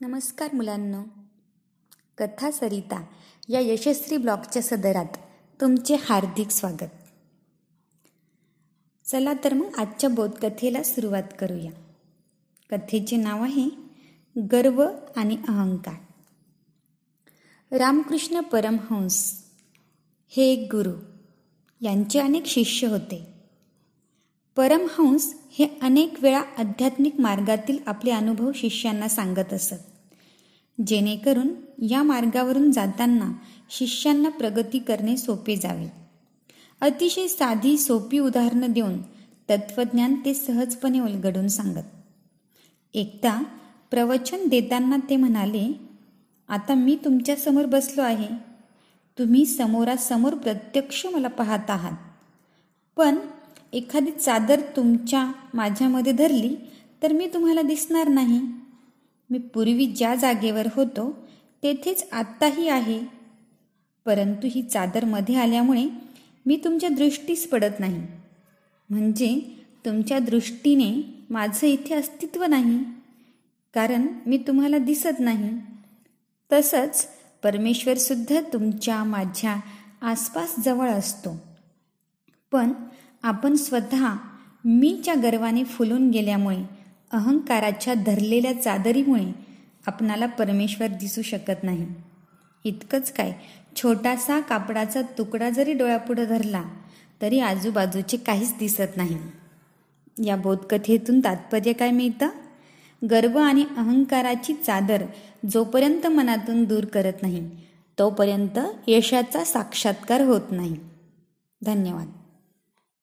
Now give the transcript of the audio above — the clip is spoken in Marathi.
नमस्कार मुलांनो. कथा सरिता या यशस्वी ब्लॉगच्या सदरात तुमचे हार्दिक स्वागत. चला तर मग आजच्या बोधकथेला सुरुवात करूया. कथेचे नाव आहे गर्व आणि अहंकार. रामकृष्ण परमहंस हे एक गुरु. यांचे अनेक शिष्य होते. परमहंस हे अनेक वेळा आध्यात्मिक मार्गातील आपले अनुभव शिष्यांना सांगत असत. जेणेकरून या मार्गावरून जाताना शिष्यांना प्रगती करणे सोपे जावे. अतिशय साधी सोपी उदाहरणं देऊन तत्वज्ञान ते सहजपणे उलगडून सांगत. एकदा प्रवचन देताना ते म्हणाले आता मी तुमच्यासमोर बसलो आहे. तुम्ही समोरासमोर प्रत्यक्ष मला पाहत आहात. पण एखादी चादर तुमच्या माझ्यामध्ये धरली तर मी तुम्हाला दिसणार नाही. मी पूर्वी ज्या जागेवर होतो तेथेच आत्ताही आहे. परंतु ही चादरमध्ये आल्यामुळे मी तुमच्या दृष्टीस पडत नाही. म्हणजे तुमच्या दृष्टीने माझं इथे अस्तित्व नाही. कारण मी तुम्हाला दिसत नाही. तसंच परमेश्वरसुद्धा तुमच्या माझ्या आसपास जवळ असतो. पण आपण स्वतः मीच्या गर्वाने फुलून गेल्यामुळे अहंकाराच्या धरलेल्या चादरीमुळे आपणाला परमेश्वर दिसू शकत नाही. इतकंच काय छोटासा कापडाचा तुकडा जरी डोळ्यापुढं धरला तरी आजूबाजूचे काहीच दिसत नाही. या बोधकथेतून तात्पर्य काय मिळतं? गर्व आणि अहंकाराची चादर जोपर्यंत मनातून दूर करत नाही तोपर्यंत यशाचा साक्षात्कार होत नाही. धन्यवाद.